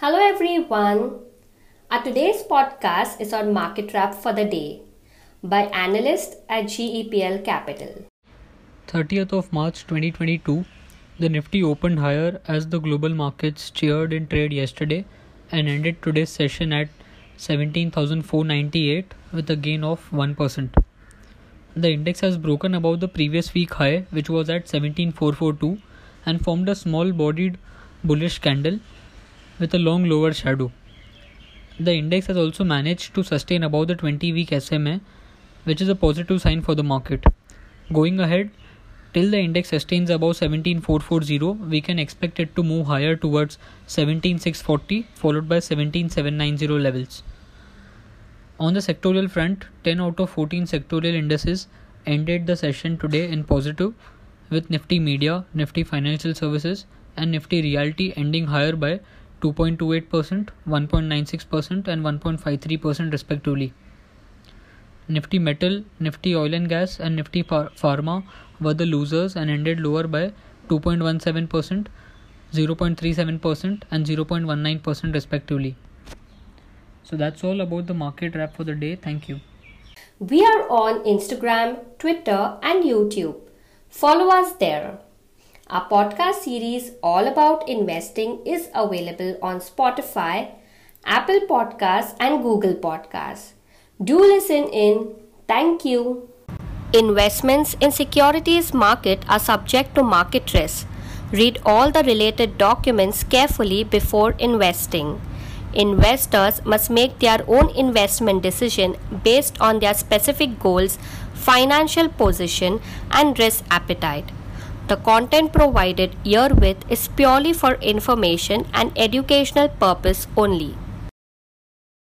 Hello everyone. Our today's podcast is on market wrap for the day by analyst at GEPL Capital. 30th of March 2022, the Nifty opened higher as the global markets cheered in trade yesterday and ended today's session at 17,498 with a gain of 1%. The index has broken above the previous week high, which was at 17442, and formed a small bodied bullish candle with a long lower shadow. The index has also managed to sustain above the 20 week SMA, which is a positive sign for the market. Going ahead, till the index sustains above 17440, we can expect it to move higher towards 17640, followed by 17790 levels. On the sectorial front, 10 out of 14 sectorial indices ended the session today in positive, with Nifty Media, Nifty Financial Services, and Nifty Realty ending higher by 2.28%, 1.96%, and 1.53% respectively. Nifty Metal, Nifty Oil and Gas, and Nifty Pharma were the losers and ended lower by 2.17%, 0.37%, and 0.19% respectively. So that's all about the market wrap for the day. Thank you. We are on Instagram, Twitter, and YouTube. Follow us there. Our podcast series all about investing is available on Spotify, Apple Podcasts, and Google Podcasts. Do listen in. Thank you. Investments in securities market are subject to market risk. Read all the related documents carefully before investing. Investors must make their own investment decision based on their specific goals, financial position, and risk appetite. The content provided herewith is purely for information and educational purpose only.